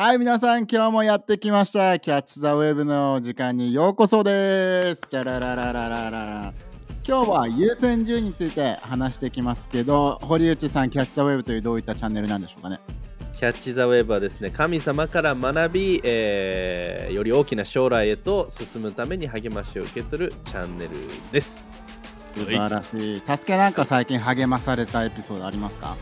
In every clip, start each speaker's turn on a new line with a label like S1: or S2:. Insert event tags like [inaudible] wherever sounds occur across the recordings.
S1: はい、皆さん、今日もやってきました。キャッチ・ザ・ウェブの時間にようこそです。今日は優先順位について話していきますけど、堀内さん、キャッチ・ザ・ウェブというどういったチャンネルなんでしょうかね？
S2: キャッチ・ザ・ウェブはですね、神様から学び、えーより大きな将来へと進むために励ましを受け取るチャンネルです。
S1: 素晴らしい。助けなんか最近励まされたエピソードありますか？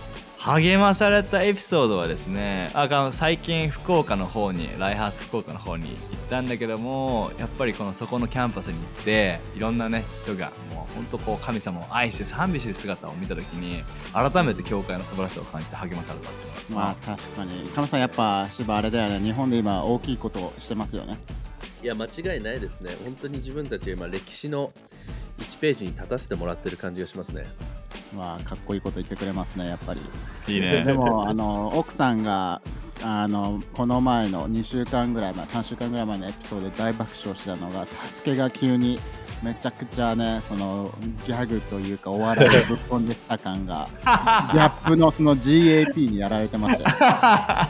S3: 励まされたエピソードはですねあ最近福岡の方にライハース福岡の方に行ったんだけどもやっぱりこのそこのキャンパスに行っていろんなね人がもう本当こう神様を愛して賛美してる姿を見た時に改めて教会の素晴らしさを感じて励まされたって
S1: まあ確かに。亀さん、やっぱ芝あれだよね。日本で今大きいことをしてますよね。
S2: いや、間違いないですね。本当に自分たちは今、歴史の1ページに立たせてもらってる感じがしますね。
S1: まあかっこいいこと言ってくれますね、やっぱり。
S3: いい
S1: で
S3: ね
S1: もあの奥さんがあのこの前の2週間ぐらい前3週間ぐらい前のエピソードで大爆笑したのが助けが急にめちゃくちゃねそのギャグというかお笑いをぶっ込んできた感が [laughs] ギャップのその GAP にやられてましたよ。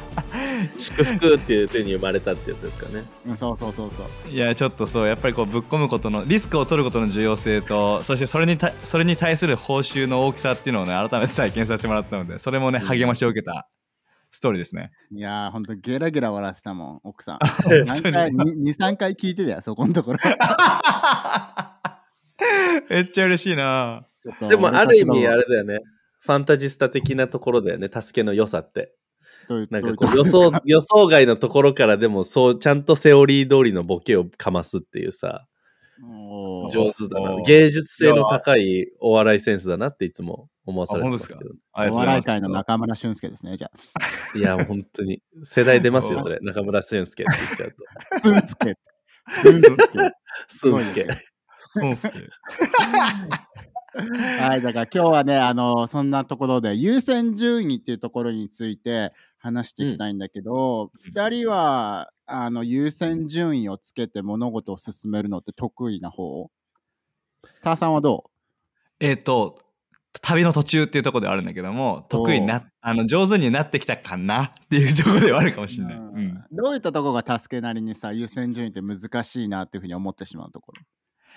S2: 祝福っていう手に生まれたってやつですかね。
S1: うんそうそうそうそう。
S3: いやちょっとそうやっぱりこうぶっ込むことのリスクを取ることの重要性とそしてそれにたそれに対する報酬の大きさっていうのをね改めて体験させてもらったのでそれもね
S1: うん。
S3: 励ましを受けたストーリーですね。
S1: いやーほんとゲラゲラ笑ってたもん奥さん。[laughs] 何回23回聞いてたよそこのところ。[laughs]
S3: めっちゃ嬉しいな。
S2: でも、ある意味、あれだよね。ファンタジスタ的なところだよね。助けの良さって。なんかこう予想予想外のところからでもそうちゃんとセオリー通りのボケをかますっていうさ。上手だな。芸術性の高いお笑いセンスだなっていつも思わされてますけど
S1: お笑い界の中村俊輔ですねじゃあ。
S2: いや本当に世代出ますよ
S3: お
S2: それ。中村俊輔って言っちゃうと。
S1: スンスケスンスケ
S2: すんすけ。
S3: そうっすね [laughs]
S1: はい、だから今日はね、あの、そんなところで優先順位っていうところについて話していきたいんだけど、二、人は、あの、優先順位をつけて物事を進めるのって得意な方？ターさんはど
S3: えっ、と旅の途中っていうところではあるんだけども得意になあの上手になってきたかなっていうところではあるかもし
S1: う、
S3: れない、
S1: う
S3: うん。ん
S1: どういったところが助けなりにさ、優先順位って難しいなっていうふうに思ってしまうところ？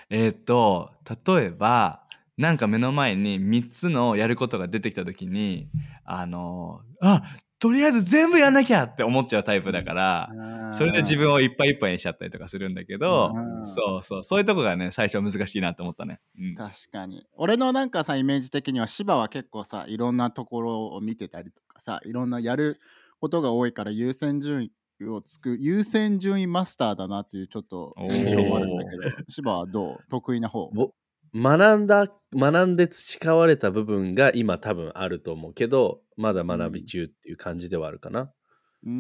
S3: えっ、と例えばなんか目の前に3つのやることが出てきた時にあのあとりあえず全部やんなきゃって思っちゃうタイプだから、それで自分をいっぱいいっぱいにしちゃったりとかするんだけど
S1: うん、
S3: そうそう、そういうとこがね、最初は難しいなと思ったね。うん、
S1: 確かに。俺のなんかさイメージ的には芝は結構さいろんなところを見てたりとかさいろんなやることが多いから優先順位をつく優先順位マスターだなっていうちょっと印象もあるんだけど芝はどう？得意な方？
S2: ぼ学んだ学んで培われた部分が今多分あると思うけどまだ学び中っていう感じではあるかな、
S1: うーん。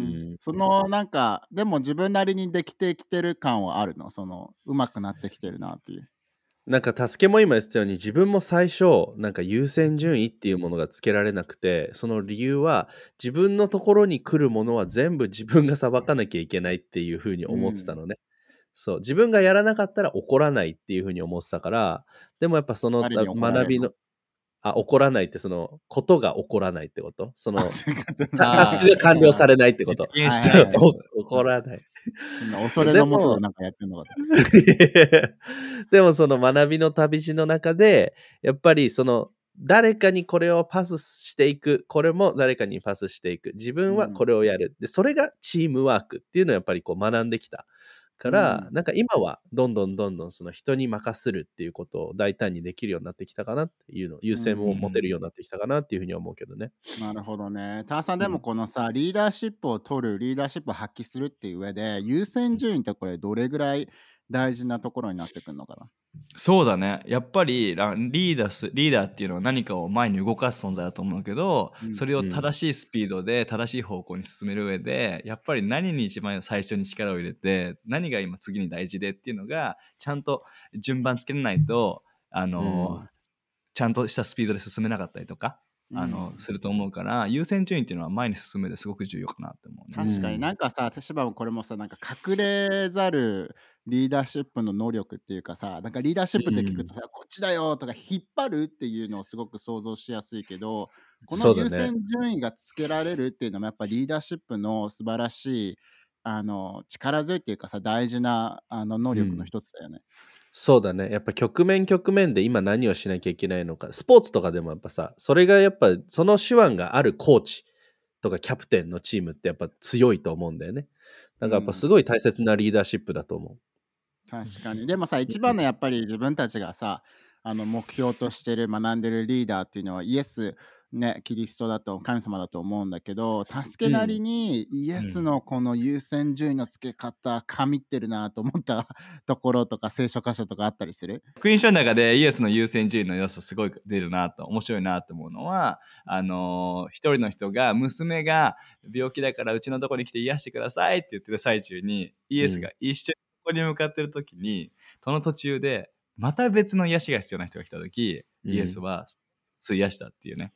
S2: うん。
S1: そのなんかでも自分なりにできてきてる感はあるの？その上手くなってきてるなっていう。
S2: なんか助けも今言ってたように自分も最初なんか優先順位っていうものがつけられなくてその理由は自分のところに来るものは全部自分が裁かなきゃいけないっていうふうに思ってたのね、そう自分がやらなかったら怒らないっていうふうに思ってたからでもやっぱその学びのあ怒らないってそのことが起こらないってこと。そのタスクが完了されないってこと。怒らない。
S1: 恐れのもとでなんかやってんのかと。[laughs]
S2: でもその学びの旅路の中でやっぱりその誰かにこれをパスしていくこれも誰かにパスしていく。自分はこれをやる、でそれがチームワークっていうのをやっぱりこう学んできたから、
S1: うん
S2: なんか今はどんどんどんどんその人に任せるっていうことを大胆にできるようになってきたかなっていうの優先を持てるようになってきたかなっていうふうには思うけどね。
S1: なるほどね。ターさんでもこのさ、リーダーシップを取る、リーダーシップを発揮するっていう上で、優先順位ってこれどれぐらい大事なところになってくるのかな。
S3: そうだね。やっぱりラリーダース、リーダーっていうのは何かを前に動かす存在だと思うけど、
S1: うん。
S3: それを正しいスピードで正しい方向に進める上で、やっぱり何に一番最初に力を入れて、何が今次に大事でっていうのが、ちゃんと順番つけれないと、あの、
S2: うん。
S3: ちゃんとしたスピードで進めなかったりとか、あのすると思うから優先順位っていうのは前に進むですごく重要かなって思うね。
S1: 確かになんかさ、私はこれもさ、なんか隠れざるリーダーシップの能力っていうかさ、なんかリーダーシップって聞くとさ、こっちだよとか引っ張るっていうのをすごく想像しやすいけど、この優。先順位がつけられるっていうのもやっぱリーダーシップの素晴らしいあの力強いっていうかさ、大事なあの能力の一つだよね。
S2: そうだね。やっぱ局面局面で今何をしなきゃいけないのか。スポーツとかでもやっぱさ、それがやっぱその手腕があるコーチとかキャプテンのチームってやっぱ強いと思うんだよね。だからやっぱすごい大切なリーダーシップだと思
S1: 確かに。でもさ、一番のやっぱり自分たちがさ、あの目標としてる学んでるリーダーっていうのはイエス、ね、キリストだと神様だと思うんだけど、助けなりにイエスのこの優先順位の付け方、神ってるなと思った [laughs] ところとか聖書箇所とかあったりする？
S3: 福音書の中でイエスの優先順位の要素すごい出るなと面白いなと思うのはあのー一人の人が娘が病気だからうちのとこに来て癒してくださいって言ってる最中にイエスが一緒にそこに向かってる時にその途中でまた別の癒しが必要な人が来た時
S2: うん。
S3: イエスは費やしたっていうね。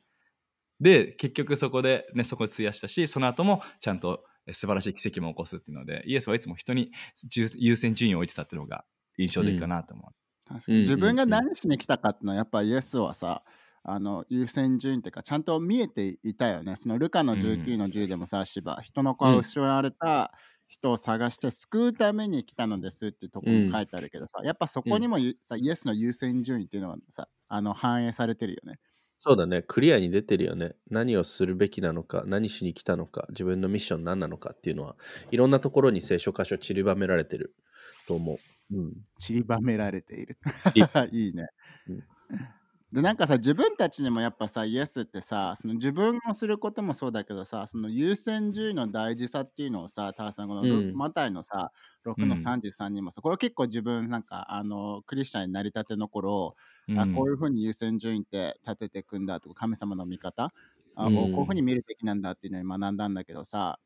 S3: で結局そこでねそこで費やしたしその後もちゃんとえ素晴らしい奇跡も起こすっていうのでイエスはいつも人に重優先順位を置いてたっていうのが印象的かなと思う。
S2: うん。うんうん。
S1: に自分が何しに来たかっていうのはやっぱイエスはさあの優先順位っていうかちゃんと見えていたよね。そのルカの19の10でもさ、芝人の子は失われた人を探して救うために来たのですっていうところも書いてあるけどさ、やっぱそこにもゆさイエスの優先順位っていうのがさあの反映されてるよね
S2: そうだね。クリアに出てるよね。何をするべきなのか、何しに来たのか、自分のミッション何なのかっていうのは、いろんなところに聖書箇所散りばめられてると思う。うん。
S1: 散りばめられている
S2: い [laughs]
S1: いいね
S2: うん
S1: でなんかさ自分たちにもやっぱさイエスってさその自分をすることもそうだけどさその優先順位の大事さっていうのをさターさんこのル、
S2: うん。
S1: マタイのさ6の33にもさ、これ結構自分なんかあのクリスチャンになりたての頃、あこういうふうに優先順位って立てていくんだとか神様の見方あ、こういうふうに見るべきなんだっていうのに学んだんだけどさ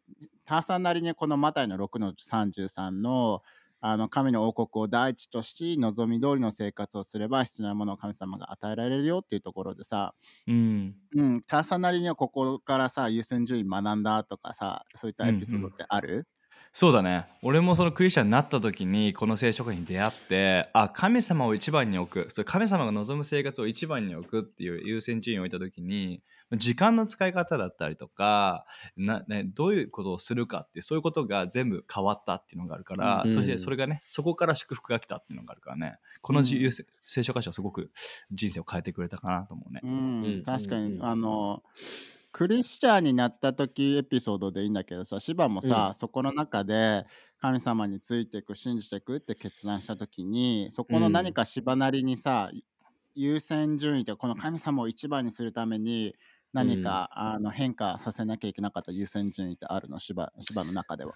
S1: ターさんなりにこのマタイの6の33のあの神の王国を第一とし望み通りの生活をすれば必要なものを神様が与えられるよっていうところでさ、
S3: うん。
S1: うん、ターさんなりにはここからさ優先順位学んだとかさそういったエピソードってある、
S3: そうだね。俺もそのクリスチャンになった時にこの聖書に出会ってあ神様を一番に置く。それ神様が望む生活を一番に置くっていう優先順位を置いた時に時間の使い方だったりとかな、ね、どういうことをするかってそういうことが全部変わったっていうのがあるから、
S2: うん
S3: そしてそれがねそこから祝福が来たっていうのがあるからね。このじ、
S1: うん。
S3: 聖書箇所はすごく人生を変えてくれたかなと思うね。
S1: うん
S2: うん。
S1: 確かに、
S2: うん
S1: あのクリスチャンになった時エピソードでいいんだけどさ芝もさ、そこの中で神様についていく信じていくって決断した時にそこの何か芝なりにさ、優先順位でこの神様を一番にするために何か、あの変化させなきゃいけなかった優先順位ってあるの？芝芝の中では。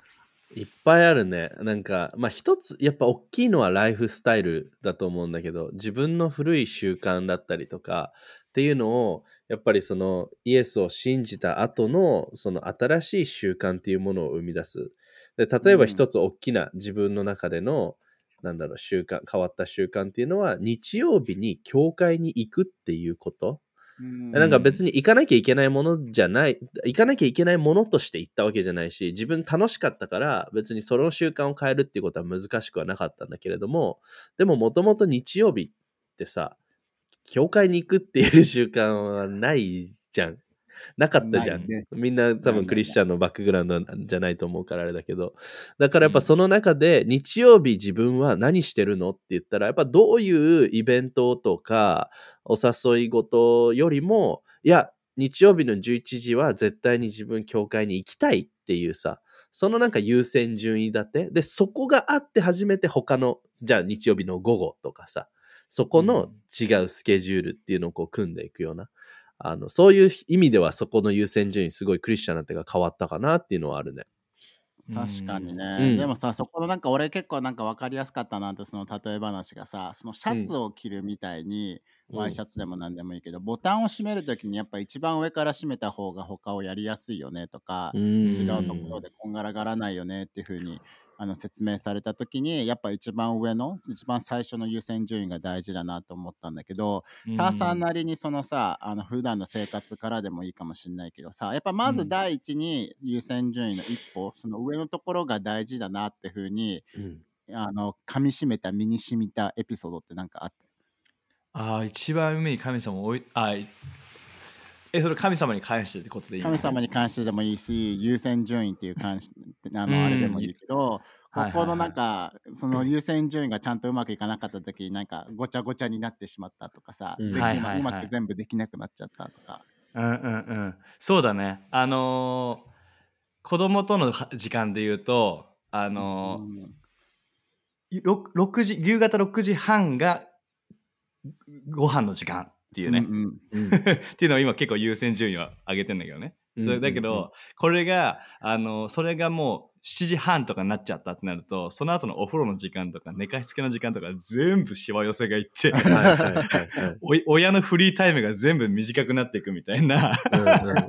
S2: いっぱいあるね。なんか、まあ一つ、やっぱ大きいのはライフスタイルだと思うんだけど、自分の古い習慣だったりとかっていうのを、やっぱりそのイエスを信じた後のその新しい習慣っていうものを生み出す。で例えば一つ大きな自分の中での、なんだろう、習慣、変わった習慣っていうのは、日曜日に教会に行くっていうこと。
S1: うん
S2: なんか別に行かなきゃいけないものじゃない、行かなきゃいけないものとして行ったわけじゃないし、自分楽しかったから別にその習慣を変えるっていうことは難しくはなかったんだけれども、でももともと日曜日ってさ、教会に行くっていう習慣はないじゃん。なかったじゃん。みんな多分クリスチャンのバックグラウンドじゃないと思うからあれだけど。だからやっぱその中で日曜日自分は何してるのって言ったらやっぱどういうイベントとかお誘い事よりもいや日曜日の11時は絶対に自分教会に行きたいっていうさそのなんか優先順位立て。でそこがあって初めて他のじゃあ日曜日の午後とかさそこの違うスケジュールっていうのをこう組んでいくようなあのそういう意味ではそこの優先順位すごいクリスチャンになってが変わったかなっていうのはあるね。
S1: 確かにね、
S2: うん。
S1: でもさそこのなんか俺結構なんか分かりやすかったなってその例え話がさそのシャツを着るみたいに、ワイシャツでも何でもいいけど、ボタンを閉めるときにやっぱ一番上から閉めた方が他をやりやすいよねとか、
S2: うん。
S1: 違うところでこんがらがらないよねっていうふうにあの説明された時にやっぱ一番上の一番最初の優先順位が大事だなと思ったんだけど、ターさんなりにそのさあの普段の生活からでもいいかもしれないけどさやっぱまず第一に優先順位の一歩、その上のところが大事だなってふうに
S2: うん。
S1: あの噛みしめた身にしみたエピソードってなんかあった？
S3: ああ一番上に神様をあいえそれ神様に返してってことでいいの？
S1: 神様に関してでもいいし優先順位っていう関しあ
S3: うん。
S1: のあれでもいいけど、
S3: はい
S1: ここのなんかその優先順位がちゃんとうまくいかなかった時になんかごちゃごちゃになってしまったとかさ、
S2: う
S1: まく全部できなくなっちゃったとか。
S3: うんうんうん。そうだね。あのー子供とのは時間で言うとあのー
S1: うん。
S3: ろ6時夕方6時半がご飯の時間っていうね、
S1: うん [laughs]
S3: っていうのを今結構優先順位を上げてんだけどね。それだけど、
S2: うん。うんうん
S3: これがあのそれがもう7時半とかになっちゃったってなるとその後のお風呂の時間とか寝かしつけの時間とか全部しわ寄せがいって
S2: はいはいはい [laughs]
S3: 親のフリータイムが全部短くなっていくみたいな。
S2: うんうんうん。
S1: な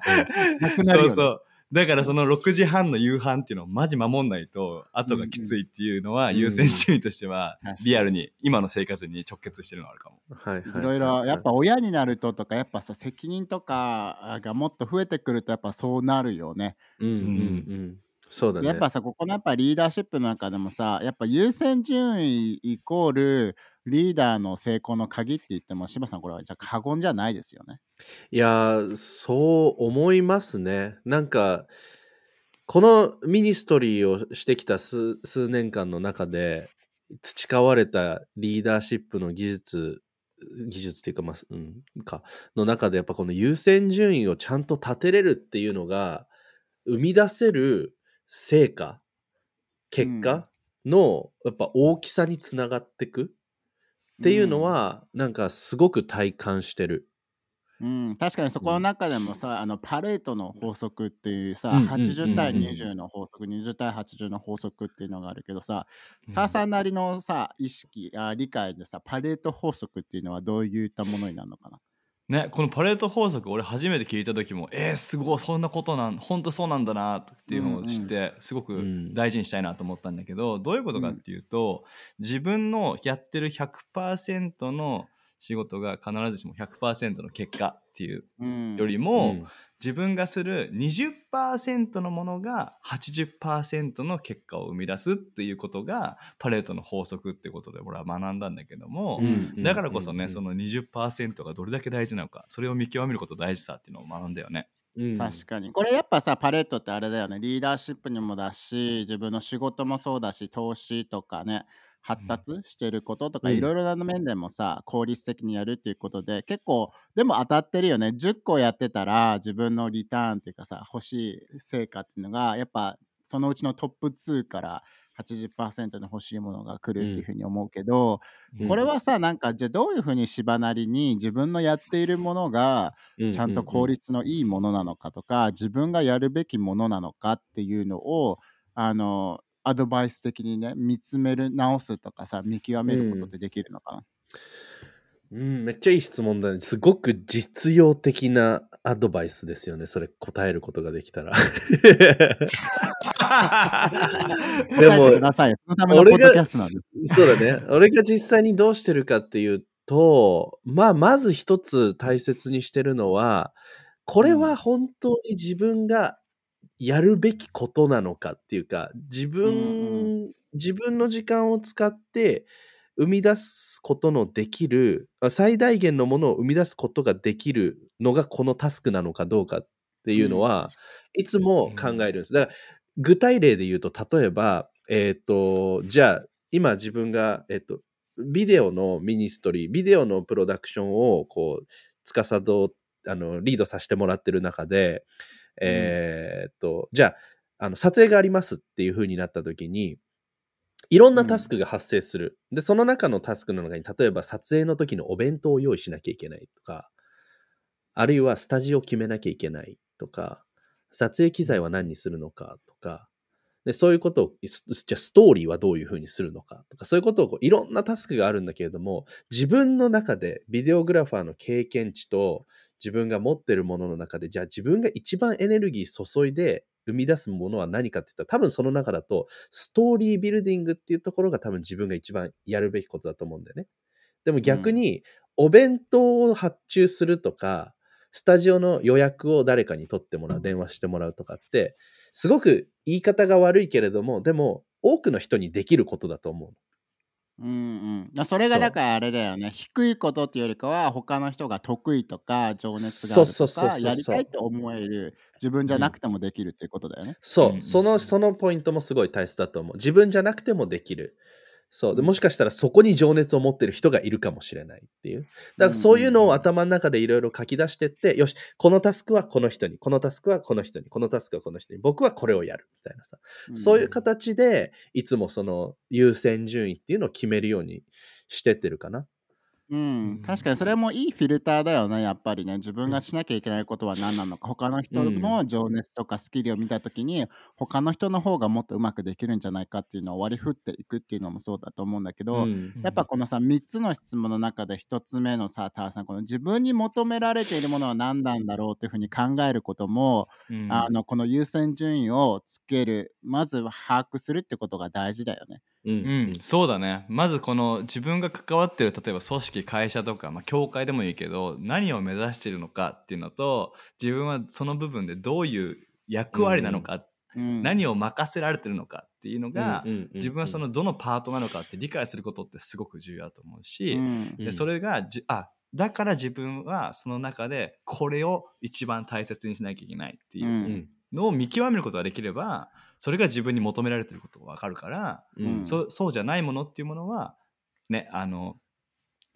S1: くなるよ、ね、
S3: そうそうだからその6時半の夕飯っていうのをマジ守んないと後がきついっていうのは
S2: うん
S3: 優先順位としてはリアルに今の生活に直結してるのがあるかも。
S2: はいはい。
S1: いろいろやっぱ親になるととかやっぱさ責任とかがもっと増えてくるとやっぱそうなるよね。
S2: うんうんうん。そうだね。
S1: やっぱさここのやっぱリーダーシップの中でもさやっぱ優先順位イコールリーダーの成功の鍵って言っても柴さんこれはじゃあ過言じゃないですよね。
S2: いやーそう思いますね。なんかこのミニストリーをしてきた数数年間の中で培われたリーダーシップの技術技術っていうか,、まあうん、かの中でやっぱこの優先順位をちゃんと立てれるっていうのが生み出せる成果結果のやっぱ大きさにつながってくっていうのは、なんかすごく体感してる。
S1: うん、確かにそこの中でもさ、あのパレートの法則っていうさ、
S2: うんうん
S1: 80対
S2: うんうん。
S1: 20の法則、20対80の法則っていうのがあるけどさ、ターさんなりのさ、意識あ、理解でさ、パレート法則っていうのはどういったものになるのかな？
S3: ね、このパレート法則俺初めて聞いた時もえー、すごいそんなことなん本当そうなんだなっていうのを知って、すごく
S2: うん。
S3: 大事にしたいなと思ったんだけどどういうことかっていうと、自分のやってる100%の仕事が必ずしも100%の結果っていう
S1: うん
S3: よりも、
S2: うん
S3: 自分がする20%のものが80%の結果を生み出すっていうことがパレートの法則ってことで俺は学んだんだけども、
S1: うん
S3: だからこそね、
S2: うん
S3: その20%がどれだけ大事なのかそれを見極めること大事さっていうのを学んだよね。
S2: うん
S1: 確かに。これやっぱさ、パレットってあれだよね。リーダーシップにもだし、自分の仕事もそうだし、投資とかね、発達してることとか、
S2: うん。
S1: いろいろな面でもさ、効率的にやるっていうことで、結構、でも当たってるよね。10個やってたら、自分のリターンっていうかさ、欲しい成果っていうのが、やっぱ、そのうちのトップ2から80%の欲しいものが来るっていうふうに思うけど、
S2: うん。
S1: これはさ、なんか、じゃあどういうふうに芝なりに自分のやっているものが、ちゃんと効率のいいものなのかとか、自分がやるべきものなのかっていうのをあのアドバイス的にね見つめる直すとかさ見極めることってできるのかな、
S2: うん、めっちゃいい質問だね。すごく実用的なアドバイスですよね。それ答えることができたら。[laughs] でも
S1: 答えてくださいよそのためのポッドキャストなんです [laughs]
S2: そうだね。俺が実際にどうしてるかっていうと、まあ、まず一つ大切にしてるのは、これは本当に自分がやるべきことなのかっていうか、自分、
S1: うん
S2: 自分の時間を使って生み出すことのできる、あ最大限のものを生み出すことができるのがこのタスクなのかどうかっていうのは、いつも考えるんです。だから具体例で言うと、例えば、えっ、と、じゃあ、今自分が、えっ、と、ビデオのミニストリー、ビデオのプロダクションを、こう、司どあのリードさせてもらってる中で、えっ、と、じゃあ、あの撮影がありますっていう風になった時に、いろんなタスクが発生する。で、その中のタスクの中に、例えば撮影の時のお弁当を用意しなきゃいけないとか、あるいはスタジオを決めなきゃいけないとか、撮影機材は何にするのかとか、でそういうことを、じゃあストーリーはどういうふうにするのかとか、そういうことをこういろんなタスクがあるんだけれども、自分の中でビデオグラファーの経験値と自分が持ってるものの中で、じゃあ自分が一番エネルギー注いで生み出すものは何かって言ったら、多分その中だと、ストーリービルディングっていうところが多分自分が一番やるべきことだと思うんだよね。でも逆に、お弁当を発注するとか、スタジオの予約を誰かに取ってもらう、電話してもらうとかって、すごく言い方が悪いけれども、でも多くの人にできることだと思う。
S1: うんうん。だそれがだからあれだよね。低いことっていうよりかは他の人が得意とか情熱がある
S2: そうそうそうそう
S1: とかやりたいと思える。自分じゃなくてもできるっていうことだよね。
S2: そう、
S3: うん。
S2: その、そのポイントもすごい大切だと思う。自分じゃなくてもできる。そう。で
S1: うん
S2: もしかしたらそこに情熱を持ってる人がいるかもしれないっていう。だからそういうのを頭の中でいろいろ書き出してって、よし、このタスクはこの人に、このタスクはこの人に、このタスクはこの人に、僕はこれをやるみたいなさ。そういう形で、いつもその優先順位っていうのを決めるようにしてってるかな。
S1: うん、確かにそれもいいフィルターだよね、やっぱりね。自分がしなきゃいけないことは何なのか、他の人の情熱とかスキルを見たときに、他の人の方がもっとうまくできるんじゃないかっていうのを割り振っていくっていうのもそうだと思うんだけど、
S2: うん。
S1: やっぱこのさ、3つの質問の中で1つ目のさ、タワさん、この自分に求められているものは何なんだろうっていうふうに考えることも、
S3: うん。
S1: あのこの優先順位をつける、まずは把握するってことが大事だよね。
S2: うん。
S3: うん、そうだね。まずこの自分が関わってる例えば組織会社とか、まあ、教会でもいいけど何を目指してるのかっていうのと自分はその部分でどういう役割なのか、
S1: うん、
S3: 何を任せられてるのかっていうのが、
S2: うんうんうんうん。
S3: 自分はそのどのパートなのかって理解することってすごく重要だと思うし、
S1: うん。
S2: うん
S3: でそれがじあだから自分はその中でこれを一番大切にしなきゃいけないっていううん
S2: うん。
S3: のを見極めることができればそれが自分に求められてることが分かるから、
S2: うん
S3: そそうじゃないものっていうものはねあの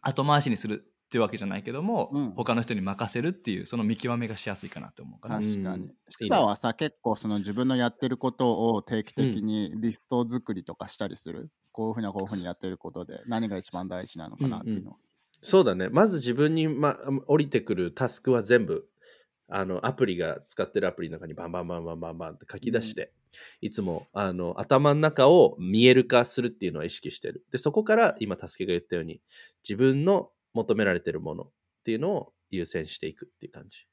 S3: 後回しにするっていうわけじゃないけども、
S1: うん
S3: 他の人に任せるっていうその見極めがしやすいかなって思うかな。
S2: うん
S1: 確かに。芝はさ、結構その自分のやってることを定期的にリスト作りとかしたりする？こういうふうなこういうふうにやってることで何が一番大事なのかなっていうのは。
S2: そうだね。まず自分に、ま、降りてくるタスクは全部、あの、アプリが使ってるアプリの中にバンバンバンバンバンバンって書き出して、いつも、あの、頭の中を見える化するっていうのは意識してる。で、そこから今、タスケが言ったように、自分の求められてるものっていうのを優先していくっていう感じ。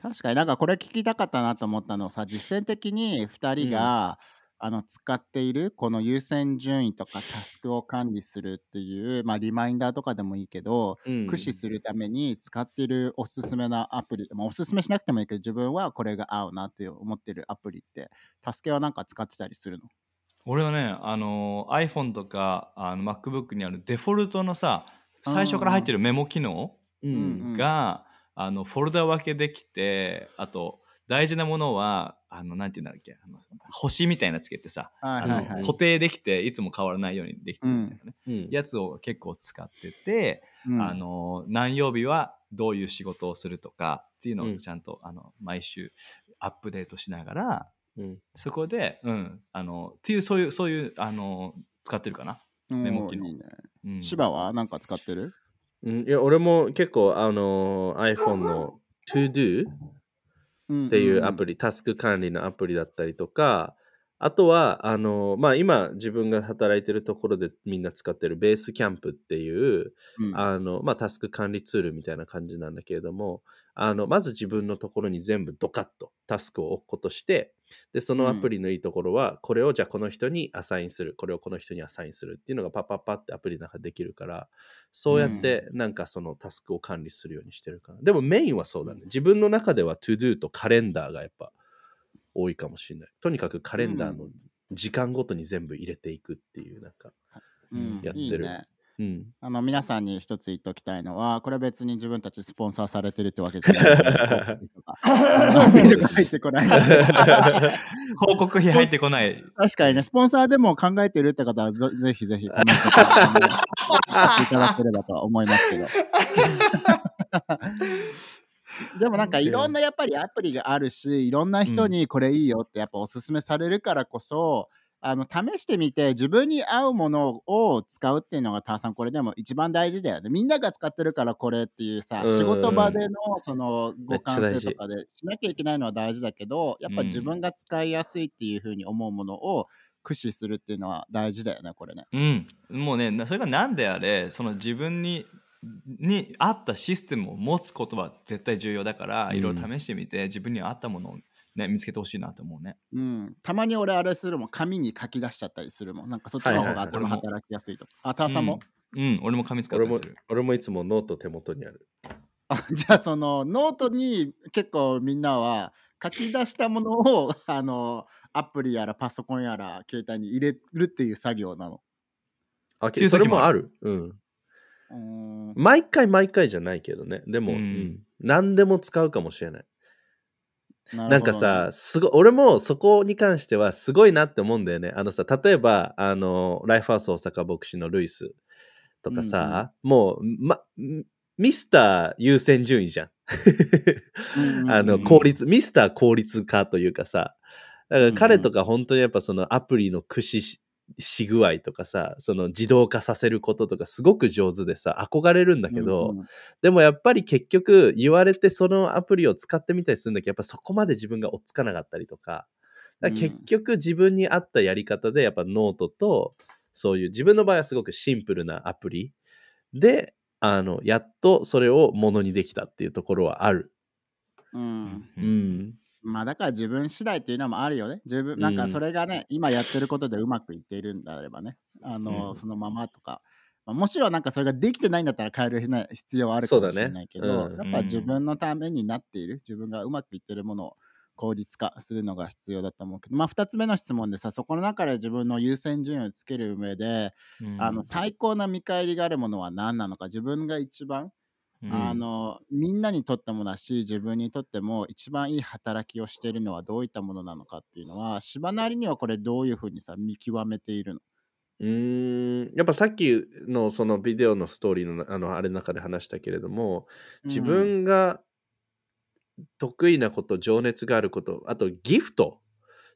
S1: 確かになんかこれ聞きたかったなと思ったのはさ実践的に2人が、あの使っているこの優先順位とかタスクを管理するっていう、まあ、リマインダーとかでもいいけど、
S2: うん
S1: 駆使するために使っているおすすめなアプリ、まあ、おすすめしなくてもいいけど自分はこれが合うなって思ってるアプリって助けはなんか使ってたりするの？
S3: 俺はね、あの iPhone とかあの MacBook にあるデフォルトのさ最初から入ってるメモ機能
S2: う
S1: うん
S2: ん。
S3: が、あのフォルダ分けできてあと大事なものはあのなんて言うんだっけあの星みたいなつけてさ、あの
S1: はいはい。はい
S3: 固定できていつも変わらないようにできてるみたいなね、
S2: うん。
S3: やつを結構使ってて、
S1: うん。
S3: あの何曜日はどういう仕事をするとかっていうの
S2: うん。
S3: をちゃんと、あの毎週アップデートしながら
S2: うん。
S3: そこで、うん、あのっていうそういうそういうあの使ってるかな。
S1: うん
S3: メモ機能
S1: いいね。
S3: うん、
S1: 芝はなんか使ってる？
S2: うん。いや、俺も結構、あの、iPhone の To Do
S1: っ
S2: ていうアプリ、タスク管理のアプリだったりとか、あとは、あの、まあ、今自分が働いてるところでみんな使ってるベースキャンプっていう、
S1: うん
S2: あの、まあ、タスク管理ツールみたいな感じなんだけれども、あの、まず自分のところに全部ドカッとタスクを置くことして、で、そのアプリのいいところは、これをじゃあこの人にアサインする、これをこの人にアサインするっていうのがパッパッパってアプリの中でできるから、そうやってなんかそのタスクを管理するようにしてるかな。でもメインはそうだね。自分の中では To Do とカレンダーがやっぱ多いかもしれない。とにかくカレンダーの時間ごとに全部入れていくっていう、なんか、
S1: うん
S2: やってる
S1: いいね
S2: うん。
S1: あの皆さんに一つ言っておきたいのは、これは別に自分たちスポンサーされてるってわけじゃない [laughs] 入ってこない。
S3: 報告費入ってこない。
S1: 確かにね、スポンサーでも考えてるって方はぜ [laughs] ぜひぜひコメントからあの送っていただければとは思いますけど。でもなんかいろんなやっぱりアプリがあるし、いろんな人にこれいいよってやっぱおすすめされるからこそ、あの試してみて自分に合うものを使うっていうのがターさんこれでも一番大事だよね。みんなが使ってるからこれっていうさ、
S2: うん
S1: 仕事場でのその互換性とかでしなきゃいけないのは大事だけど、やっぱ自分が使いやすいっていうふうに思うものを駆使するっていうのは大事だよね、これね。
S3: うん、もうねなそれが何であれその自分にに合ったシステムを持つことは絶対重要だから、
S2: うん
S3: いろいろ試してみて自分に合ったものを、ね、見つけてほしいなと思うね。
S1: うん、たまに俺あれするもん紙に書き出しちゃったりするもんなんかそっちの方が
S2: はいはい
S1: 頭
S3: はい
S1: 働きやすいとか、あターさんも、
S3: うん、うん俺も紙使ったりする。
S2: 俺もいつもノート手元にある。
S1: あじゃあそのノートに結構みんなは書き出したものを [laughs] あのアプリやらパソコンやら携帯に入れるっていう作業なの？
S2: あ
S3: っていう
S2: それ
S3: 時もあ
S2: もある。う
S1: ん。
S2: 毎回毎回じゃないけどね。でも、
S3: う
S2: うんん何でも使うかもしれない。
S1: な
S2: なんかさ、すごい、俺もそこに関してはすごいなって思うんだよね。あのさ、例えば、あの、ライフハウス大阪牧師のルイスとかさ、もう、ま、ミスター優先順位じゃん。
S1: うんうん [laughs]
S2: あの、
S3: うん
S2: 効率、ミスター効率化というかさ、だから
S1: うんうん
S2: 彼とか本当にやっぱそのアプリの駆使しし具合とかさ、その自動化させることとかすごく上手でさ、憧れるんだけど、
S1: うんうん
S2: でもやっぱり結局言われてそのアプリを使ってみたりするんだけど、やっぱそこまで自分が追っつかなかったりとか、だから結局自分に合ったやり方でやっぱノートとそういう自分の場合はすごくシンプルなアプリで、あの、やっとそれをものにできたっていうところはある。
S1: うん
S2: う。ん。
S1: まあだから自分次第っていうのもあるよね。自分なんかそれがね、今やってることでうまくいっているんであればね、あの、
S2: うん。
S1: そのままとか、まあ、もちろんなんかそれができてないんだったら変える必要はあるかもしれないけど、
S2: そうだね
S1: やっぱ自分のためになっている、自分がうまくいってるものを効率化するのが必要だと思うけど、まあ2つ目の質問でさ、そこの中で自分の優先順位をつける上で、
S3: うん
S1: あの最高な見返りがあるものは何なのか、自分が一番
S3: うん。
S1: あのみんなにとってもだし自分にとっても一番いい働きをしているのはどういったものなのかっていうのは芝なりにはこれどういうふうにさ見極めているの？
S2: うーん。やっぱさっきのそのビデオのストーリーのあのあれの中で話したけれども自分が得意なこと情熱があることあとギフト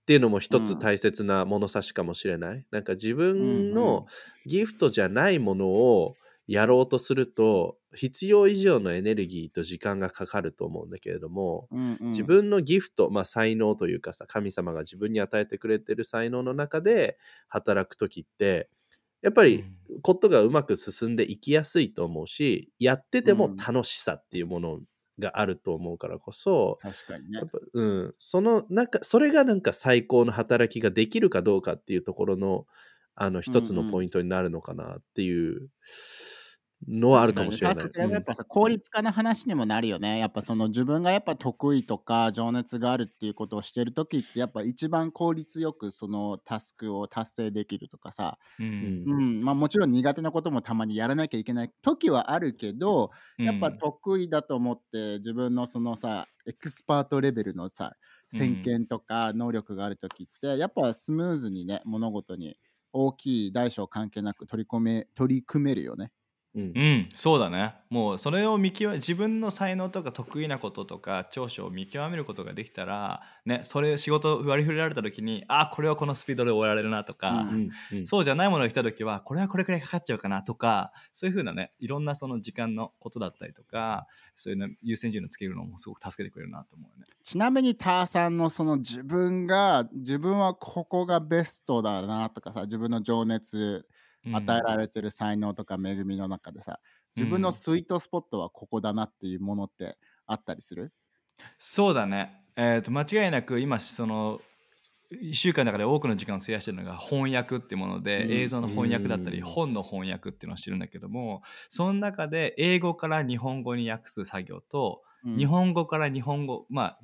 S2: っていうのも一
S1: うん。
S2: つ大切な物差しかもしれない、なんか自分
S1: うんうん
S2: のギフトじゃないものをやろうとすると必要以上のエネルギーと時間がかかると思うんだけれども、
S1: うんうん。
S2: 自分のギフト、まあ、才能というかさ神様が自分に与えてくれてる才能の中で働く時ってやっぱりことがうまく進んでいきやすいと思うしやってても楽しさっていうものがあると思うからこそ、
S1: 確かにね。
S2: やっぱうん、その中それがなんか最高の働きができるかどうかっていうところのあの一つのポイントになるのかなっていうのはあるかもしれない。
S1: やっぱさ、効率化の話にもなるよね。やっぱその自分がやっぱ得意とか情熱があるっていうことをしてる時ってやっぱ一番効率よくそのタスクを達成できるとかさ、
S3: う
S2: うん。ん
S1: うん。まあ、もちろん苦手なこともたまにやらなきゃいけない時はあるけど、やっぱ得意だと思って自分のそのさエクスパートレベルのさ先見とか能力がある時って、やっぱスムーズにね物事に大きい大小関係なく取り込め取り組めるよね。
S2: うん
S3: うん、そうだね。もうそれを見極め自分の才能とか得意なこととか長所を見極めることができたら、ね、それ仕事割り振られた時にあこれはこのスピードで終えられるなとか、
S1: うん
S2: うんうん
S3: そうじゃないものが来た時はこれはこれくらいかかっちゃうかなとかそういうふうなねいろんなその時間のことだったりとかそういうの優先順位をつけるのもすごく助けてくれるなと思うよね。
S1: ちなみにターさんのその自分が自分はここがベストだなとかさ自分の情熱
S3: うん
S1: 与えられてる才能とか恵みの中でさ自分のスイートスポットはここだなっていうものってあったりする？
S3: そうだね、えー、と間違いなく今その1週間の中で多くの時間を費やしてるのが翻訳ってもので、
S1: うん。
S3: 映像の翻訳だったり、
S2: うん。
S3: 本の翻訳っていうのをしてるんだけどもその中で英語から日本語に訳す作業と、
S1: うん。
S3: 日本語から日本語まあ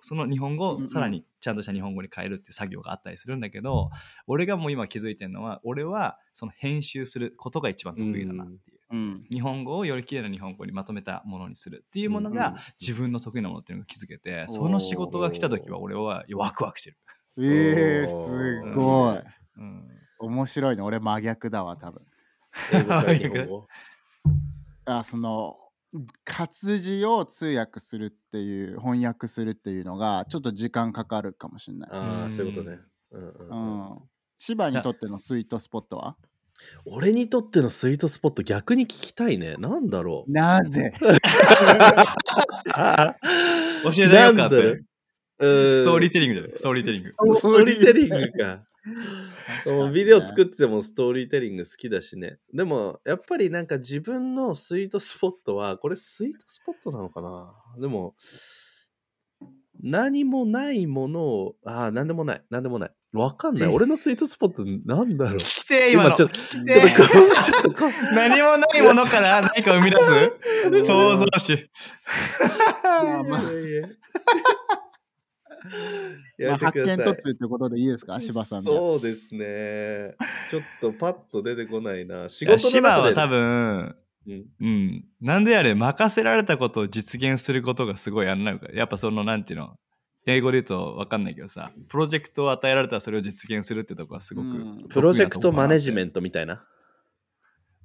S3: その日本語をさらにちゃんとした日本語に変えるっていう作業があったりするんだけど、俺がもう今気づいてるのは俺はその編集することが一番得意だなっていう。
S1: うん。
S3: 日本語をより綺麗な日本語にまとめたものにするっていうもの
S1: うん
S3: が自分の得意なものっていうのが気づけて、その仕事が来た時は俺はワクワクしてる。
S1: えー、すごい。
S3: うん、
S1: 面白いね。俺真逆だわ多分。[laughs] あその活字を通訳するっていう翻訳するっていうのがちょっと時間かかるかもしれない、
S2: ああ、
S3: うん
S2: そういうことね。うんうん
S1: う
S2: うん
S1: ん、芝にとってのスイートスポットは？
S2: 俺にとってのスイートスポット逆に聞きたいね。なんだろう。
S1: なぜ？[laughs]
S3: 教えてよかったストーリーテリングだよ、ストーリーテリング。
S2: ストーリーテリングか。そうビデオ作っててもストーリーテリング好きだしね。でも、やっぱりなんか自分のスイートスポットは、これスイートスポットなのかな？でも、何もないものを、ああ、なんでもない、なんでもない。わかんない。俺のスイートスポットなんだろう。
S3: 来て、今の。
S2: ちょっと、
S3: 来
S2: ちょっと
S3: て
S2: こう、ちょっとこう、
S3: 何もないものから何か生み出す？創造主。
S1: まあ [laughs] まあ発見途中ということでいいですか？柴さんで。
S2: そうですね。ちょっとパッと出てこないな。仕事。
S3: 芝は多分、
S2: うん、
S3: うん。なんであれ、任せられたことを実現することがすごいあんなのか。やっぱその、なんていうの、英語で言うと分かんないけどさ、プロジェクトを与えられたらそれを実現するってとこはすごく、
S1: うん
S2: プロジェクトマネジメ
S3: ン
S2: ントみたいな？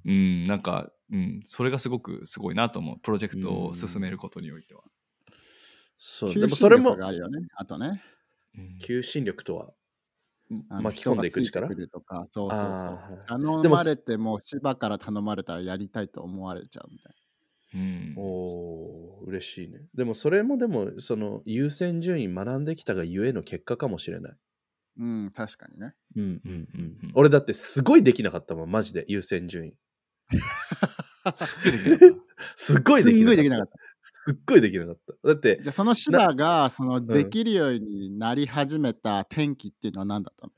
S3: うん、なんか、うん、それがすごくすごいなと思う。プロジェクトを進めることにおいては。
S2: そう。
S1: 求
S2: でもそれも
S1: あるよね。あとね。
S3: うん
S2: 求心力とは巻き込んでいく力？
S1: とか、そうそうそう。頼
S2: でも
S1: まれても、芝から頼まれたらやりたいと思われちゃうみたい
S3: うん
S2: おー嬉しいね。でもそれもでもその優先順位学んできたがゆえの結果かもしれない。
S1: な。うん、確かにね。
S2: うん
S3: うんうんうん
S2: 俺だってすごいできなかったもん、マジで優先順位。[laughs] [laughs]
S3: すっごいできなかっ
S2: すっごい
S1: す
S2: できなかった。すっごいできなかった。だって
S1: じゃあその芝がその
S2: ん
S1: できるようになり始めた転機っていうのは何だったの、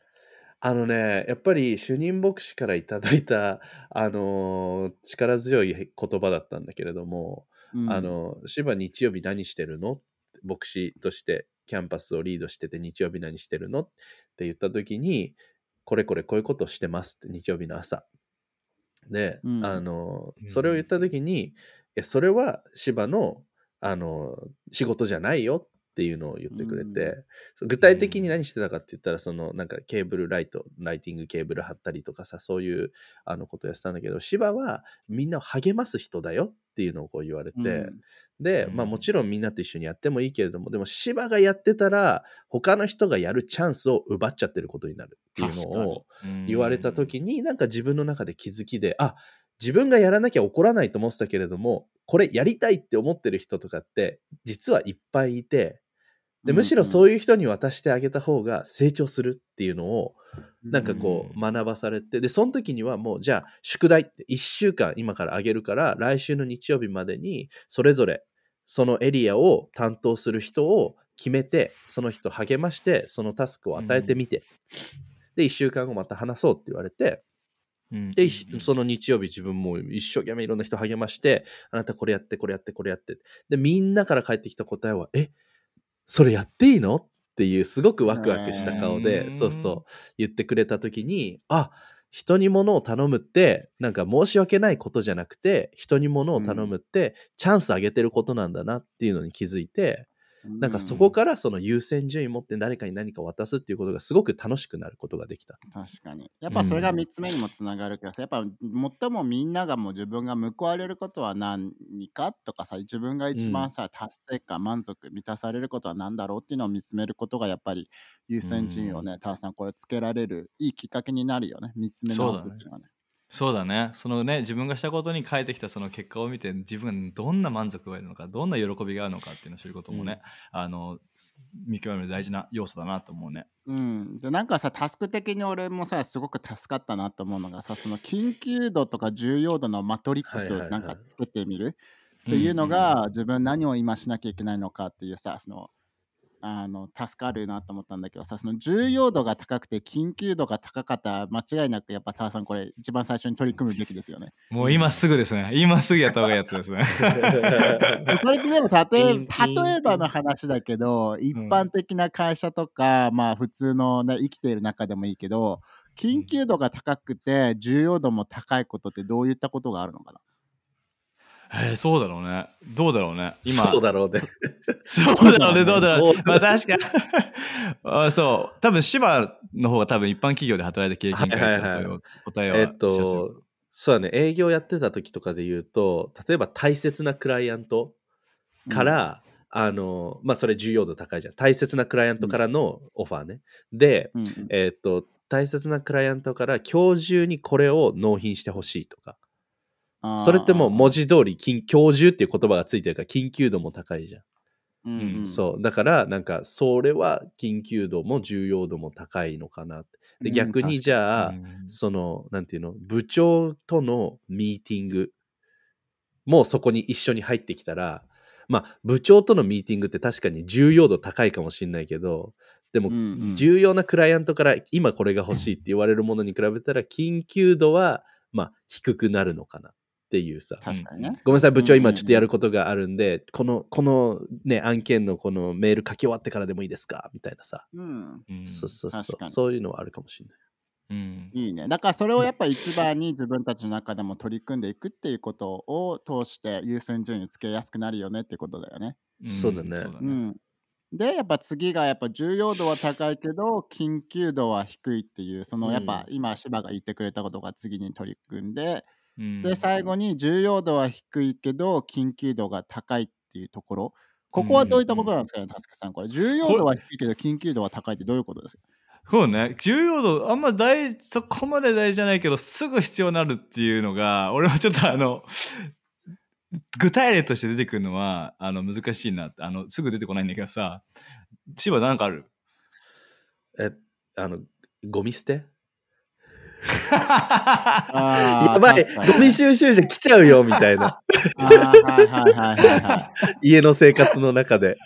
S2: あのね、やっぱり主任牧師からいただいた、あのー力強い言葉だったんだけれども、
S1: うん。
S2: あの、芝日曜日何してるの？牧師としてキャンパスをリードしてて日曜日何してるの？って言った時に、これこれこういうことをしてますって日曜日の朝。で、
S1: うん。
S2: あの、
S3: うん。
S2: それを言った時に、え、それは芝の、あの、仕事じゃないよっていうのを言ってくれて、
S1: う
S2: そう具体的に何してたかって言ったら、そのなんかケーブルライト、ライティングケーブル貼ったりとかさ、そういうあのことやってたんだけど、芝はみんなを励ます人だよっていうのをこう言われて、
S1: うん。
S2: で、
S3: うん。
S2: まあもちろんみんなと一緒にやってもいいけれども、でも芝がやってたら、他の人がやるチャンスを奪っちゃってることになるっていうのを言われた時に、なんか自分の中で気づきで、あ自分がやらなきゃ怒らないと思ってたけれども、これやりたいって思ってる人とかって、実はいっぱいいて、でむしろそういう人に渡してあげた方が成長するっていうのをなんかこう学ばされてでその時にはもうじゃあ宿題って1週間今からあげるから来週の日曜日までにそれぞれそのエリアを担当する人を決めてその人励ましてそのタスクを与えてみて、で1週間後また話そうって言われて
S3: うん
S2: で、その日曜日自分も一生懸命いろんな人励まして、あなたこれやって、これやって、これやって。で、みんなから返ってきた答えは、え、それやっていいの？っていうすごくワクワクした顔
S3: へ
S2: で、
S3: ー
S2: そうそう、言ってくれた時に、あ、人に物を頼むって、なんか申し訳ないことじゃなくて、人に物を頼むって、チャンスあげてることなんだなっていうのに気づいて、なんかそこからその優先順位持って誰かに何か渡すっていうことがすごく楽しくなることができた。
S1: 確かに。やっぱそれが3つ目にもつながるけどさ、やっぱ最もみんながもう自分が報われることは何かとかさ、自分が一番さ、達成感、満足、満たされることは何だろうっていうのを見つめることがやっぱり優先順位をね、タワさんこれつけられるいいきっかけになるよね。見つめ直すっていうのはね。
S3: そうだね。そのね自分がしたことに返ってきたその結果を見て自分がどんな満足があるのかどんな喜びがあるのかっていうのを知ることもね、あの見極める大事な要素だなと思うね。
S1: うん、でなんかさタスク的に俺もさすごく助かったなと思うのがさその緊急度とか重要度のマトリックスをなんかつけてみる？っていうのが、自分何を今しなきゃいけないのかっていうさそのあの助かるなと思ったんだけどさその重要度が高くて緊急度が高かったら間違いなくやっぱタワさんこれ一番最初に取り組むべきですよね。
S3: もう今すぐですね。今すぐやった方がいいやつですね。[laughs]
S1: それってでも例えばの話だけど一般的な会社とか、まあ普通のね生きている中でもいいけど緊急度が高くて重要度も高いことってどういったことがあるのかな？
S3: えーそうだろうね。どうだろうね。今。
S2: そうだろうね。[laughs]
S3: そうだろうね。[laughs] どうだろう
S2: そう
S3: まあ確か [laughs] あそう。多分芝の方が多分一般企業で働いた経験からそういう答えは
S2: えっとそうだね。営業やってた時とかで言うと例えば大切なクライアントから、あのまあそれ重要度高いじゃん。大切なクライアントからのオファーね、で
S1: うんうん。
S2: えっと大切なクライアントから今日中にこれを納品してほしいとかそれってもう文字通り緊今日中っていう言葉がついてるから緊急度も高いじゃん。
S1: うんうん。
S2: そう。だからなんかそれは緊急度も重要度も高いのかなって。で
S1: うん
S2: 逆にじゃあ、
S3: うん。
S2: そのなんていうの部長とのミーティングもそこに一緒に入ってきたらまあ部長とのミーティングって確かに重要度高いかもしれないけどでも重要なクライアントから今これが欲しいって言われるものに比べたら緊急度はまあ低くなるのかなっていうさ
S1: 確かにね。
S2: ごめんなさい部長今ちょっとやることがあるんでこのこのね案件のこのメール書き終わってからでもいいですか？みたいなさ
S1: うん。
S3: うん
S2: そうそうそうそういうのはあるかもしれない
S3: うん
S1: いいね。だからそれをやっぱ一番に自分たちの中でも取り組んでいくっていうことを通して優先順位つけやすくなるよねってことだよね。
S3: ん
S2: そうだね
S1: う。ん。で、やっぱ次がやっぱ重要度は高いけど緊急度は低いっていう、そのやっぱ今芝が言ってくれたことが次に取り組んで、
S3: うん。
S1: で、最後に重要度は低いけど緊急度が高いっていうところ。ここはどういったことなんですかね、タスクさん。これ、重要度は低いけど緊急度は高いってどういうことですか？
S3: そうね。重要度あんま大そこまで大事じゃないけどすぐ必要になるっていうのが [laughs] 俺はちょっとあの具体例として出てくるのはあの難しいなってあのすぐ出てこないんだけどさ芝なんかある？
S2: えあのゴミ捨て？やばいゴミ収集車来ちゃうよみたいな。家の生活の中で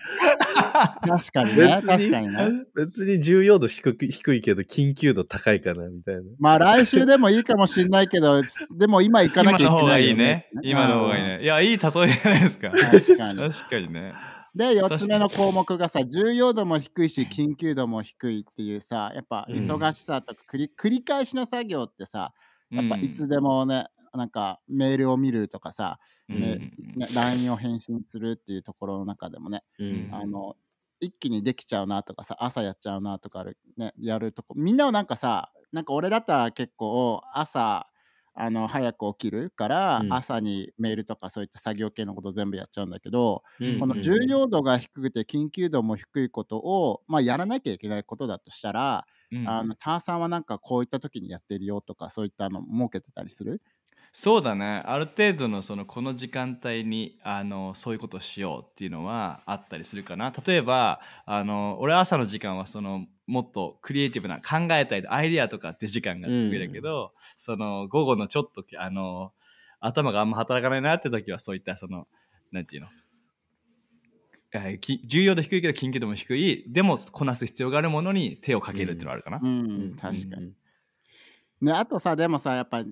S1: 確かにね、
S2: 別に
S1: 確かにね。
S2: 別に重要度低く低いけど緊急度高いかなみたいな
S1: まあ来週でもいいかもしれないけど、でも今行かなきゃいけ
S3: 今の方が
S1: ないよ
S3: いいね。今の方がいいね。いや、いい例えじゃないですか。
S1: うん。確かに。
S3: 確かにね。
S1: で、4つ目の項目がさ、重要度も低いし、緊急度も低いっていうさ、やっぱ
S2: うん。
S1: 忙しさとか繰り繰り返しの作業ってさ、やっぱ
S3: うん
S1: いつでもね、なんかメールを見るとかさ、
S3: うん。
S1: LINE を返信するっていうところの中でもね、
S2: うん。
S1: あの一気にできちゃうなとかさ朝やっちゃうなとかある、ね、やるとこみんなはなんかさなんか俺だったら結構朝あの早く起きるから、
S2: うん
S1: 朝にメールとかそういった作業系のこと全部やっちゃうんだけど、
S2: うん
S1: この重要度が低くて緊急度も低いことを、まあ、やらなきゃいけないことだとしたら、
S3: うん
S1: あのターさんはなんかこういった時にやってるよとかそういったの設けてたりする？
S3: そうだね。ある程度のそのこの時間帯にあのそういうことをしようっていうのはあったりするかな。例えばあの俺朝の時間はそのもっとクリエイティブな考えたいアイデアとかって時間が得意だけど、その午後のちょっとあの頭があんま働かないなって時はそういったそのなんていうの？重要度低いけど緊急度も低いでもこなす必要があるものに手をかけるっていうのはあるかな。
S1: うん、確かに。
S2: に
S1: ね、あとさでもさやっぱ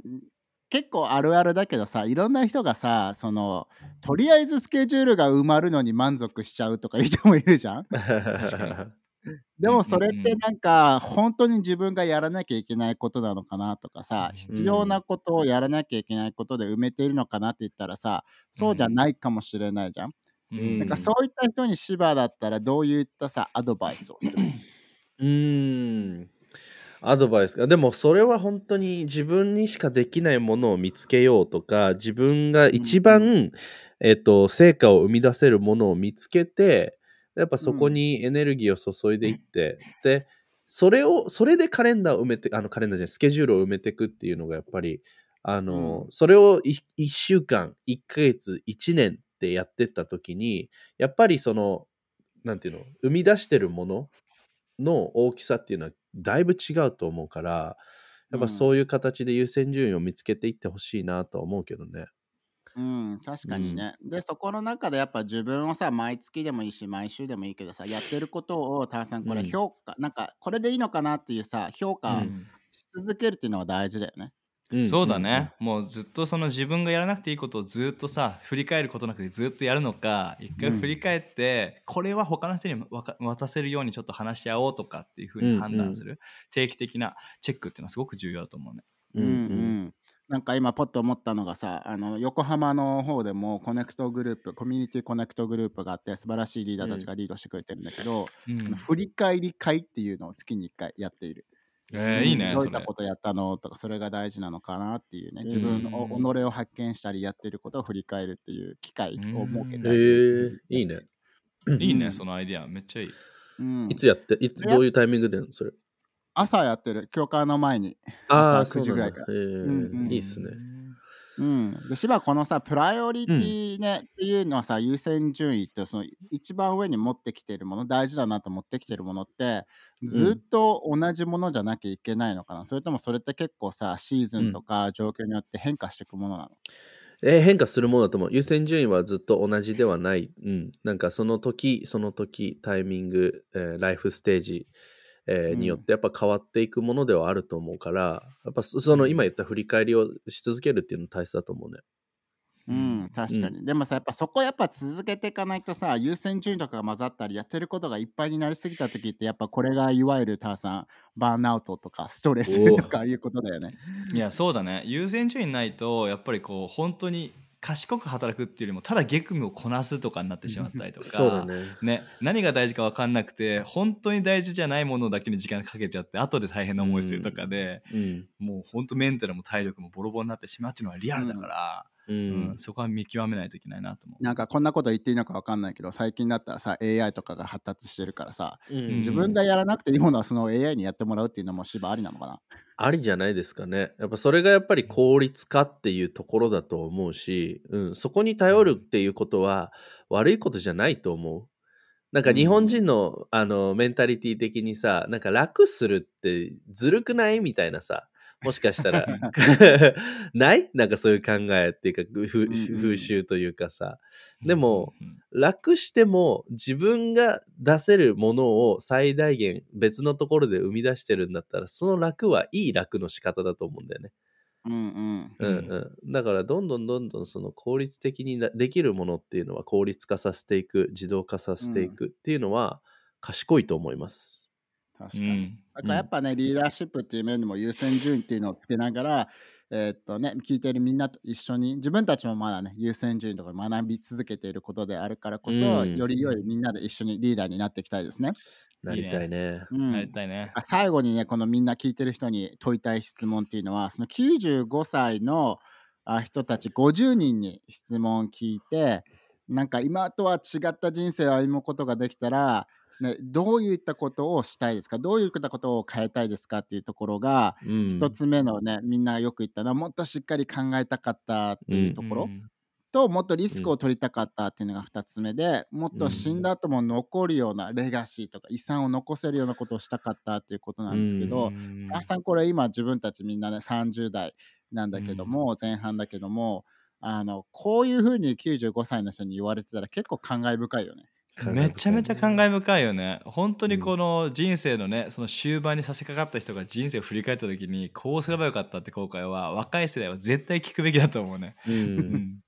S1: 結構あるあるだけどさいろんな人がさそのとりあえずスケジュールが埋まるのに満足しちゃうとかいう人もいるじゃん [laughs] でもそれってなんか本当に自分がやらなきゃいけないことなのかなとかさ必要なことをやらなきゃいけないことで埋めているのかなって言ったらさそうじゃないかもしれないじゃん。
S3: うん。
S1: なんかそういった人に芝だったらどういったさアドバイスをする？
S2: うーん。アドバイスか。でもそれは本当に自分にしかできないものを見つけようとか自分が一番、えっと、成果を生み出せるものを見つけてやっぱそこにエネルギーを注いでいって、でそれをそれでカレンダーを埋めてあのカレンダーじゃないスケジュールを埋めていくっていうのがやっぱりあの、
S1: うん。
S2: それを 1, 週間1ヶ月1年ってやってった時にやっぱりそのなんていうの生み出してるものの大きさっていうのはだいぶ違うと思うからやっぱそういう形で優先順位を見つけていってほしいなとは思うけどね。
S1: うん、確かにね。で、そこの中でやっぱ自分をさ、毎月でもいいし、毎週でもいいけどさ、[laughs] やってることを、ターさん、これ
S2: うん。
S1: 評価、なんか、これでいいのかなっていうさ、評価
S2: うん。
S1: し続けるっていうのは大事だよね。
S2: ん。
S3: そうだね、もうずっとその自分がやらなくていいことをずっとさ振り返ることなくてずっとやるのか一回振り返って、これは他の人にわか渡せるようにちょっと話し合おうとかっていうふうに判断する、定期的なチェックっていうのはすごく重要だと思うね。
S1: うんうん。なんか今ポッと思ったのがさあの横浜の方でもコネクトグループコミュニティコネクトグループがあって素晴らしいリーダーたちがリードしてくれてるんだけど、
S3: うん。
S1: 振り返り会っていうのを月に1回やっている。
S3: えーいいね
S1: どういったことやったのとかそれが大事なのかなっていうね
S2: うん。
S1: 自分の己を発見したりやってることを振り返るっていう機会を設け
S2: へ
S1: たり、
S2: えいいね。
S3: いいね、
S1: うん。
S3: そのアイディア。めっちゃいい。
S1: うん。
S2: いつやっていつ
S1: で
S2: どういうタイミングでやるのそれ？
S1: 朝やってる。教会の前に。朝9時ぐらいから。
S2: え
S1: うんうん
S2: いいっすね。
S1: うん、で芝このさプライオリティね、っていうのはさ優先順位ってその一番上に持ってきてるもの大事だなと持ってきてるものってずっと同じものじゃなきゃいけないのかな、それともそれって結構さシーズンとか状況によって変化していくものなの、
S2: えー変化するものだと思う。優先順位はずっと同じではない。うん。なんかその時、その時、タイミング、えーライフステージ、えー
S1: うん。
S2: によってやっぱ変わっていくものではあると思うから、やっぱそその今言った振り返りをし続けるっていうの大切だと思うね。
S1: うん、確かに、でもさやっぱそこやっぱ続けていかないとさ優先順位とかが混ざったりやってることがいっぱいになりすぎた時ってやっぱこれがいわゆるターさんバーンアウトとかストレス
S2: お
S1: とかいうことだよね。
S3: いやそうだね。優先順位ないとやっぱりこう本当に賢く働くっていうよりもただ激務をこなすとかになってしまったりとか
S2: ね。
S3: ね、何が大事か分かんなくて本当に大事じゃないものだけに時間かけちゃって後で大変な思いするとかで、
S2: うん。
S3: もう本当メンタルも体力もボロボロになってしまうっていうのはリアルだから、
S2: う
S3: うん
S2: ん。
S3: そこは見極めないといけないなと思う。
S1: なんかこんなこと言っていいのかわかんないけど最近だったらさ AI とかが発達してるからさ
S2: うん
S1: 自分がやらなくていいものはその AI にやってもらうっていうのも芝ありなのかな？
S2: ありじゃないですかね。やっぱそれがやっぱり効率化っていうところだと思うし、うん、そこに頼るっていうことは悪いことじゃないと思う。なんか日本人の,、あのメンタリティ的にさ、なんか楽するってずるくない？みたいなさ、もしかしたら [laughs] ない？なんかそういう考えっていうか風習というかさ。でも
S3: うん
S2: 楽しても自分が出せるものを最大限別のところで生み出してるんだったらその楽はいい楽の仕方だと思うんだよね。
S1: うんうん
S2: うんうん、だからどんどんどんどんその効率的になできるものっていうのは効率化させていく自動化させていくっていうのは賢いと思います。
S1: 確かに、
S3: うん
S1: だからやっぱね、リーダーシップっていう面でも優先順位っていうのをつけながら、えーっとね、聞いてるみんなと一緒に自分たちもまだね優先順位とか学び続けていることであるからこそ、
S2: うん
S1: より良いみんなで一緒にリーダーになっていきたいですね。
S2: なりたいね。
S1: うん
S3: なりたいね。
S1: あ最後にねこのみんな聞いてる人に問いたい質問っていうのはその95歳のあ人たち50人に質問を聞いてなんか今とは違った人生を歩むことができたら、ね、どういったことをしたいですか？どういったことを変えたいですかっていうところが
S2: うん、
S1: 一つ目のねみんながよく言ったのはもっとしっかり考えたかったっていうところ、
S3: うん
S1: ともっとリスクを取りたかったっていうのが2つ目で、もっと死んだ後も残るようなレガシーとか遺産を残せるようなことをしたかったっていうことなんですけど、
S3: うん
S1: あさんこれ今自分たちみんなね30代なんだけども、前半だけどもあのこういうふうに95歳の人に言われてたら結構感慨深いよね。
S3: めちゃめちゃ感慨深いよね。本当にこの人生のねその終盤に差し掛かった人が人生を振り返った時にこうすればよかったって後悔は若い世代は絶対聞くべきだと思うね、
S2: う、
S3: うんん、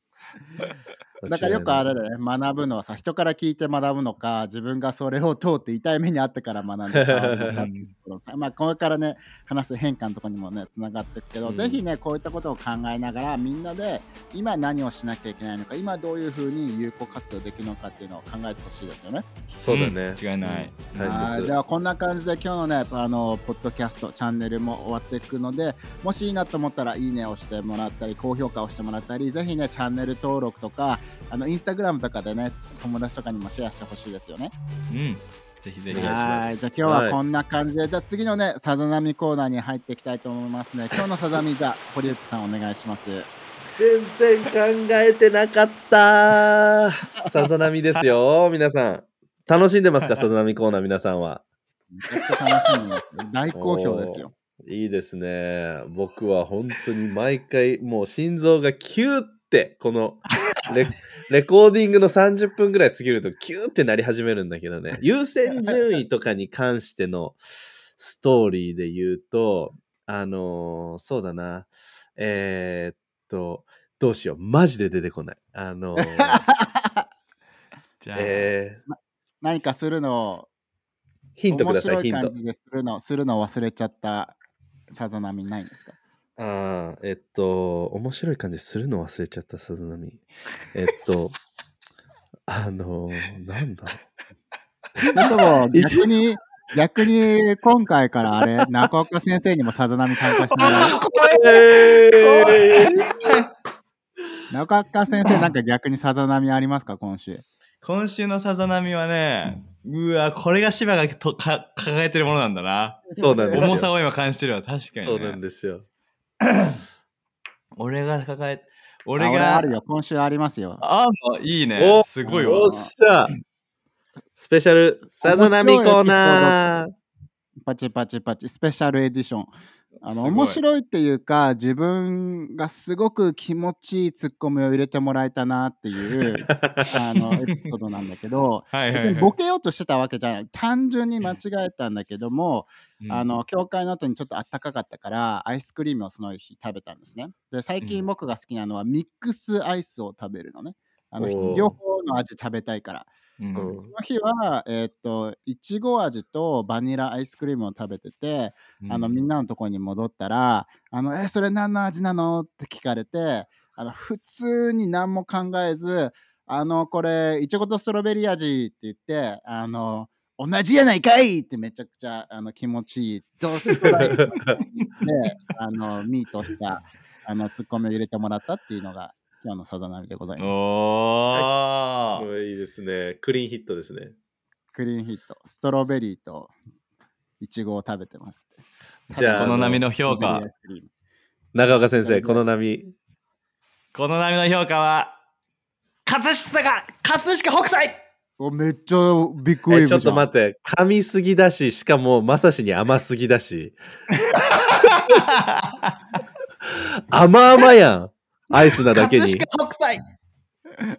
S1: だからよくあれだよね学ぶのはさ人から聞いて学ぶのか自分がそれを通って痛い目にあってから学んで [laughs] かまあこれからね話す変化のところにもねつながっていくけど、
S2: うん
S1: ぜひねこういったことを考えながらみんなで今何をしなきゃいけないのか今どういうふうに有効活用できるのかっていうのを考えてほしいですよね。
S2: そうだね。
S3: うん違いない
S2: うん大切
S1: はいで。はこんな感じで今日のねあのポッドキャストチャンネルも終わっていくのでもしいいなと思ったらいいねを押してもらったり高評価をしてもらったりぜひねチャンネル登録とかあのインスタグラムとかでね友達とかにもシェアしてほしいですよね。
S3: うんぜひぜひ
S2: お願いします
S1: はいじゃあ今日はこんな感じで、じゃあ次のねさざ波コーナーに入っていきたいと思いますね。今日のさざみじゃあ堀内さんお願いします。
S2: 全然考えてなかった。さざ波ですよ、皆さん。楽しんでますか、さざ波コーナー、皆さんは。
S1: めちゃくちゃ楽しみです。大好評ですよ。
S2: いいですね。僕は本当に毎回、もう心臓がキューって、このレレコーディングの30分ぐらい過ぎるとキューってなり始めるんだけどね。優先順位とかに関してのストーリーで言うと、あのーそうだな。えーっと、どうしよう。マジで出てこない。あのー [laughs]
S3: じゃあ、
S2: えー
S1: 何かするのを
S2: ヒントく
S1: 面
S2: ださい、ヒント
S1: するのするのを忘れちゃったさざ波ないんですか？
S2: ああ、えっと、面白い感じするの忘れちゃった、鈴波。[laughs] えっと、あのー、なんだ？
S1: でも [laughs] 逆に逆に今回からあれ中岡先生にもさざ波参加してもらう。
S2: え
S1: 中岡先生なんか逆にさざ波ありますか？今週。
S3: 今週のさざ波はねうわこれが芝がとか抱えてるものなんだな。
S2: そうなんですよ。
S3: 重さを今感じてるわ確かに、ね、
S2: そうなんですよ。[coughs]
S3: 俺が抱え、
S1: 俺
S3: 俺が。
S1: あるよ。今週ありますよ。
S3: あもういいね
S2: お。
S3: すごいわ
S2: お。っしゃスペシャルさざ波コーナー
S1: パチパチパチ、スペシャルエディション。あの面白いっていうか自分がすごく気持ちいいツッコミを入れてもらえたなっていう [laughs] あのエピソードなんだけど
S3: はい
S1: 別にボケようとしてたわけじゃない単純に間違えたんだけども、
S3: うん。
S1: あの教会の後にちょっとあったかかったからアイスクリームをその日食べたんですね。で最近
S3: うん。
S1: 僕が好きなのはミックスアイスを食べるのね。あの両方の味食べたいから
S3: うん
S2: うん
S1: その日はえーっといちご味とバニラアイスクリームを食べててあのみんなのところに戻ったら「あのえそれ何の味なの?」って聞かれてあの普通に何も考えず「あのこれいちごとストロベリー味」って言って「あの同じやないかい!」ってめちゃくちゃあの気持ちいいドストライクであのミートしたあのツッコミを入れてもらったっていうのが今日のさざ波でございます。
S3: おー。
S2: いいですね。クリーンヒットですね。
S1: クリーンヒット。ストロベリーといちごを食べてます。
S2: じゃあ
S3: この波の評価
S2: 長岡先生この波。
S3: この波の評価は、葛飾が、葛飾北斎。
S1: おめっちゃビッグウェーブじゃん。
S2: えちょっと待って。噛みすぎだししかもまさしに甘すぎだし。[laughs] 甘々やんアイスなだけに
S3: 葛飾北斎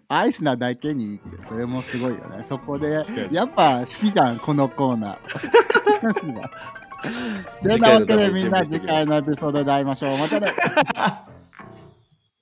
S1: アイスなだけにって、それもすごいよね。[laughs] そこでやっぱ死じゃん、このコーナー。死だて
S2: 次
S1: なわけでみんな次回のエピソードで会いましょう。またね。[laughs]